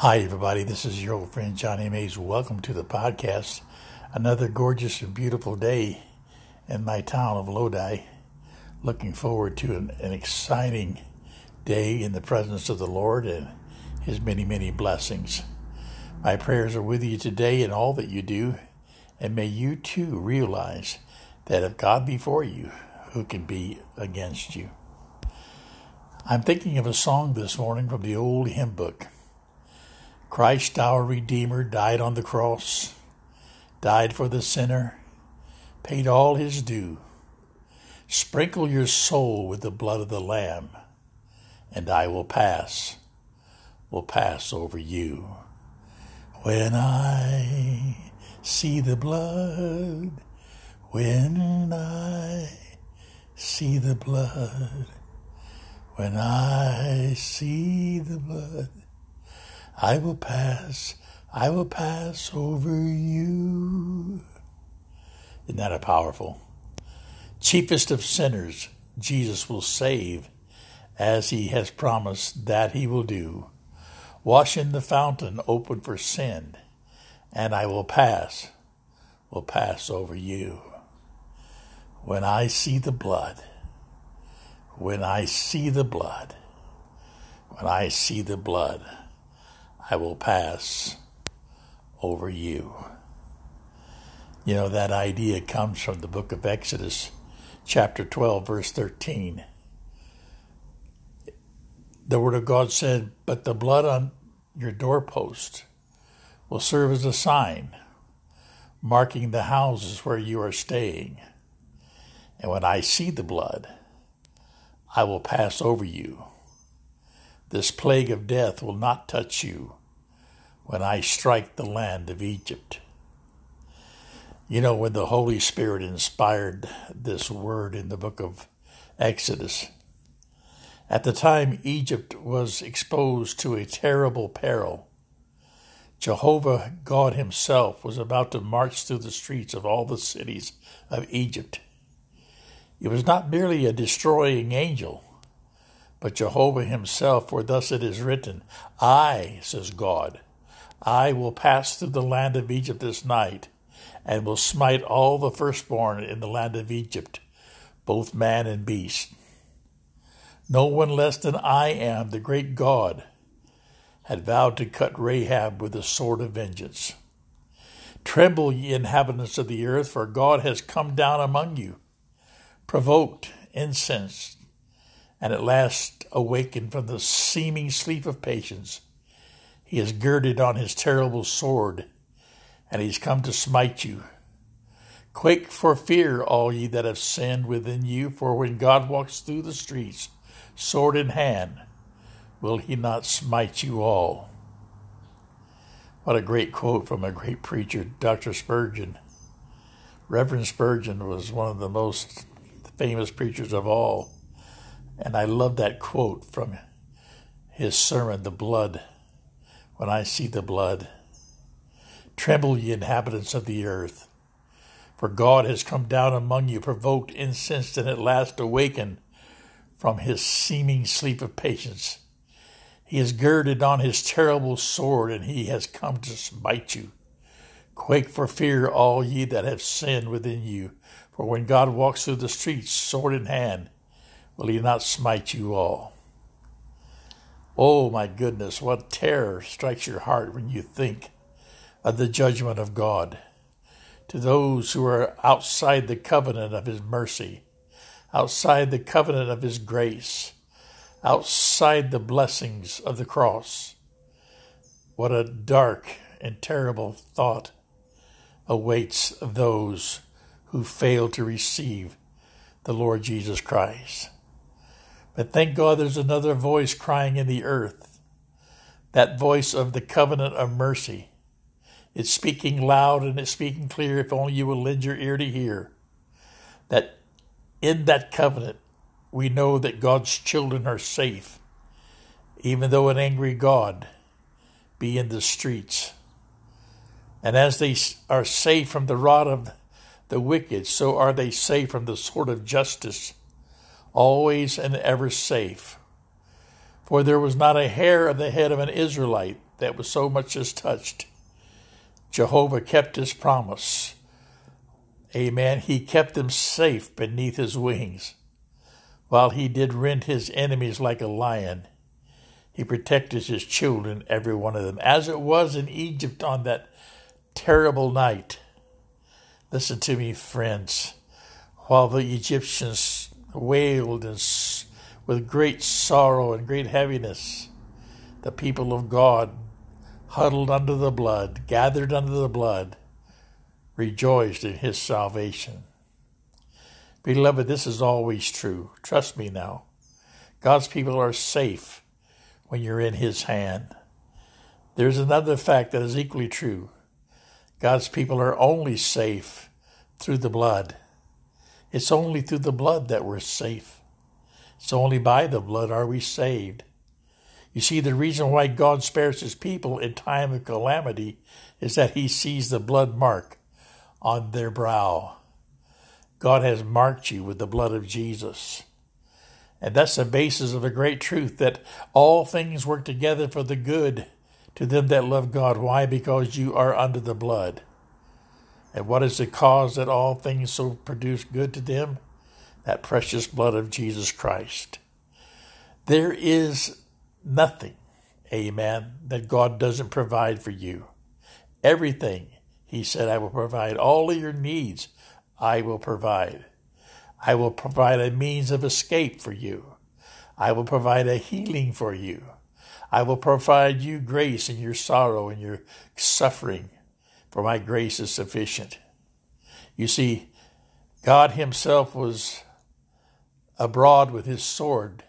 Hi, everybody. This is your old friend Johnny Mays. Welcome to the podcast. Another gorgeous and beautiful day in my town of Lodi. Looking forward to an, an exciting day in the presence of the Lord and His many, many blessings. My prayers are with you today in all that you do, and may you too realize that if God be for you, who can be against you? I'm thinking of a song this morning from the old hymn book. Christ our Redeemer died on the cross, died for the sinner, paid all his due. Sprinkle your soul with the blood of the Lamb, and I will pass, will pass over you. When I see the blood, when I see the blood, when I see the blood, I will pass, I will pass over you. Isn't that a powerful? Chiefest of sinners, Jesus will save, as he has promised that he will do. Wash in the fountain open for sin, and I will pass, will pass over you. When I see the blood, when I see the blood, when I see the blood, I will pass over you. You know, that idea comes from the book of Exodus, chapter 12, verse 13. The word of God said, But the blood on your doorpost will serve as a sign, marking the houses where you are staying. And when I see the blood, I will pass over you. This plague of death will not touch you when I strike the land of Egypt. You know, when the Holy Spirit inspired this word in the book of Exodus, at the time Egypt was exposed to a terrible peril, Jehovah God Himself was about to march through the streets of all the cities of Egypt. It was not merely a destroying angel, but Jehovah Himself, for thus it is written, I, says God, I will pass through the land of Egypt this night, and will smite all the firstborn in the land of Egypt, both man and beast. No one less than I am, the great God, had vowed to cut Rahab with the sword of vengeance. Tremble, ye inhabitants of the earth, for God has come down among you, provoked, incensed, and at last awakened from the seeming sleep of patience he has girded on his terrible sword, and he's come to smite you. Quake for fear, all ye that have sinned within you, for when God walks through the streets, sword in hand, will he not smite you all? What a great quote from a great preacher, Dr. Spurgeon. Reverend Spurgeon was one of the most famous preachers of all, and I love that quote from his sermon, The Blood when I see the blood. Tremble, ye inhabitants of the earth, for God has come down among you, provoked, incensed, and at last awakened from his seeming sleep of patience. He has girded on his terrible sword, and he has come to smite you. Quake for fear, all ye that have sinned within you, for when God walks through the streets, sword in hand, will he not smite you all? Oh my goodness, what terror strikes your heart when you think of the judgment of God to those who are outside the covenant of His mercy, outside the covenant of His grace, outside the blessings of the cross. What a dark and terrible thought awaits those who fail to receive the Lord Jesus Christ. But thank God there's another voice crying in the earth that voice of the covenant of mercy. It's speaking loud and it's speaking clear if only you will lend your ear to hear. That in that covenant, we know that God's children are safe, even though an angry God be in the streets. And as they are safe from the rod of the wicked, so are they safe from the sword of justice always and ever safe. For there was not a hair of the head of an Israelite that was so much as touched. Jehovah kept his promise. Amen. He kept them safe beneath his wings. While he did rend his enemies like a lion, he protected his children, every one of them, as it was in Egypt on that terrible night. Listen to me, friends. While the Egyptians wailed and with great sorrow and great heaviness, the people of God, huddled under the blood, gathered under the blood, rejoiced in his salvation. Beloved, this is always true. Trust me now. God's people are safe when you're in his hand. There's another fact that is equally true. God's people are only safe through the blood. It's only through the blood that we're safe. It's only by the blood are we saved. You see, the reason why God spares his people in time of calamity is that he sees the blood mark on their brow. God has marked you with the blood of Jesus. And that's the basis of a great truth that all things work together for the good to them that love God. Why? Because you are under the blood. And what is the cause that all things so produce good to them? That precious blood of Jesus Christ. There is nothing, amen, that God doesn't provide for you. Everything, He said, I will provide all of your needs, I will provide. I will provide a means of escape for you. I will provide a healing for you. I will provide you grace in your sorrow and your suffering, for my grace is sufficient. You see, God Himself was abroad with His sword,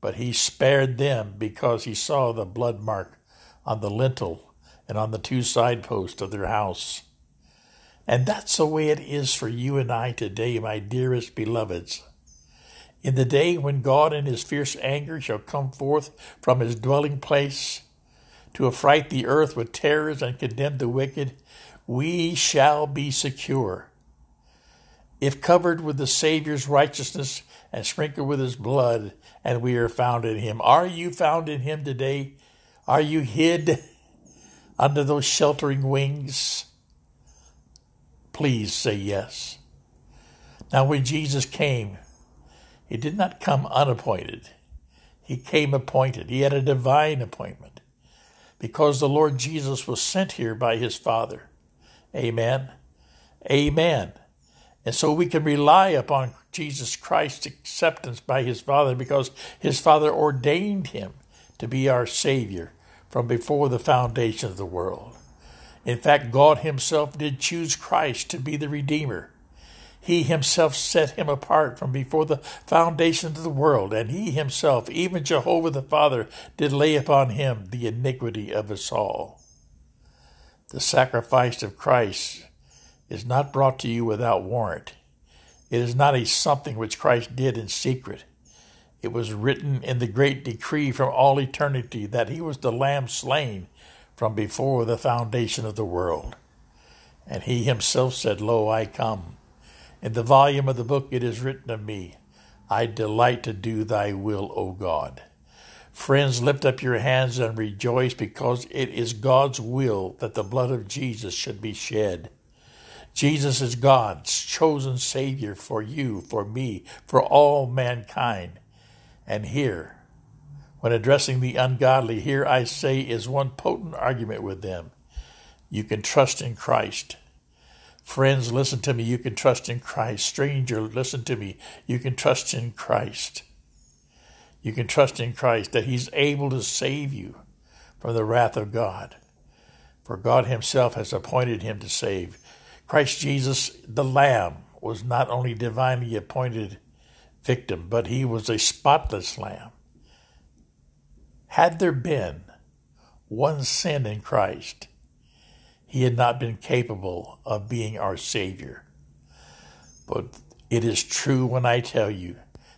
but He spared them because He saw the blood mark on the lintel and on the two side posts of their house. And that's the way it is for you and I today, my dearest beloveds. In the day when God in his fierce anger shall come forth from his dwelling place to affright the earth with terrors and condemn the wicked, we shall be secure. If covered with the Savior's righteousness and sprinkled with his blood, and we are found in him. Are you found in him today? Are you hid under those sheltering wings? Please say yes. Now, when Jesus came, he did not come unappointed. He came appointed. He had a divine appointment because the Lord Jesus was sent here by his Father. Amen. Amen. And so we can rely upon Jesus Christ's acceptance by his Father because his Father ordained him to be our Savior from before the foundation of the world. In fact, God himself did choose Christ to be the Redeemer. He himself set him apart from before the foundation of the world, and he himself, even Jehovah the Father, did lay upon him the iniquity of us all. The sacrifice of Christ is not brought to you without warrant. It is not a something which Christ did in secret. It was written in the great decree from all eternity that he was the Lamb slain from before the foundation of the world. And he himself said, Lo, I come. In the volume of the book it is written of me, I delight to do thy will, O God. Friends, lift up your hands and rejoice because it is God's will that the blood of Jesus should be shed. Jesus is God's chosen Savior for you, for me, for all mankind. And here, when addressing the ungodly, here I say is one potent argument with them. You can trust in Christ. Friends, listen to me. You can trust in Christ. Stranger, listen to me. You can trust in Christ. You can trust in Christ that He's able to save you from the wrath of God. For God Himself has appointed Him to save. Christ Jesus, the Lamb, was not only divinely appointed victim, but He was a spotless Lamb. Had there been one sin in Christ, he had not been capable of being our Savior. But it is true when I tell you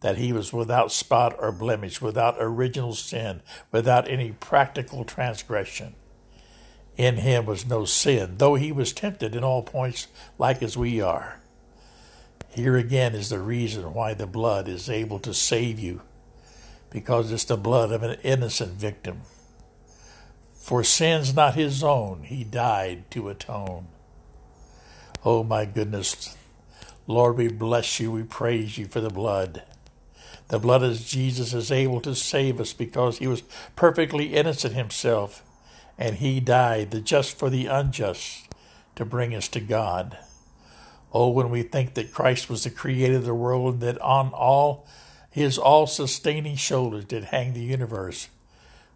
that he was without spot or blemish, without original sin, without any practical transgression. In him was no sin, though he was tempted in all points like as we are. Here again is the reason why the blood is able to save you, because it's the blood of an innocent victim For sins not his own, he died to atone. Oh my goodness. Lord, we bless you. We praise you for the blood. The blood of Jesus is able to save us because he was perfectly innocent himself, and he died, the just for the unjust, to bring us to God. Oh, when we think that Christ was the creator of the world and that on all his all sustaining shoulders did hang the universe,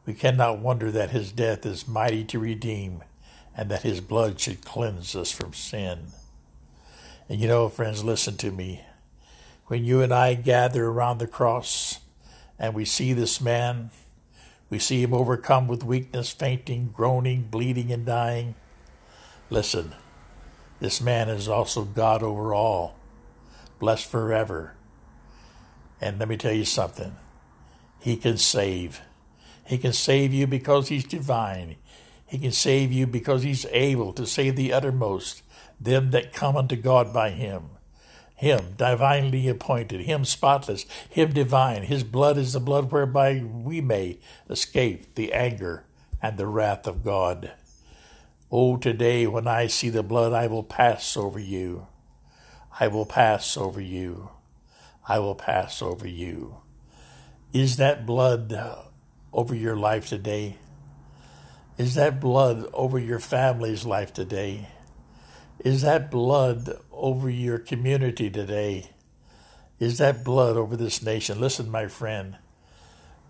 we cannot wonder that his death is mighty to redeem and that his blood should cleanse us from sin. And you know, friends, listen to me. When you and I gather around the cross and we see this man, we see him overcome with weakness, fainting, groaning, bleeding, and dying. Listen, this man is also God over all, blessed forever. And let me tell you something He can save. He can save you because He's divine. He can save you because He's able to save the uttermost, them that come unto God by Him. Him divinely appointed, Him spotless, Him divine. His blood is the blood whereby we may escape the anger and the wrath of God. Oh, today when I see the blood, I will pass over you. I will pass over you. I will pass over you. Is that blood over your life today? Is that blood over your family's life today? Is that blood over your community today? Is that blood over this nation? Listen, my friend,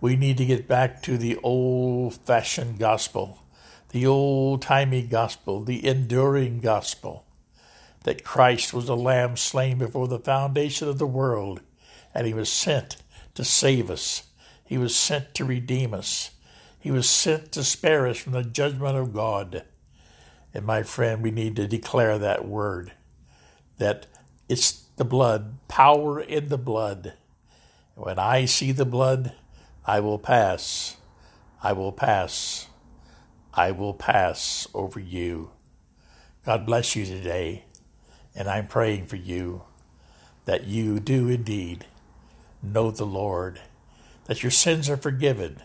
we need to get back to the old fashioned gospel, the old timey gospel, the enduring gospel that Christ was a lamb slain before the foundation of the world, and he was sent to save us. He was sent to redeem us. He was sent to spare us from the judgment of God. And my friend, we need to declare that word that it's the blood, power in the blood. When I see the blood, I will pass. I will pass. I will pass over you. God bless you today. And I'm praying for you that you do indeed know the Lord, that your sins are forgiven,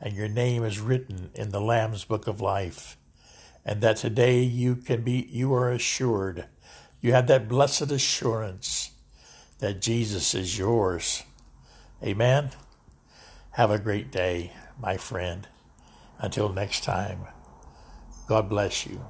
and your name is written in the Lamb's book of life, and that today you can be you are assured, you have that blessed assurance that Jesus is yours. Amen. Have a great day, my friend. Until next time, God bless you.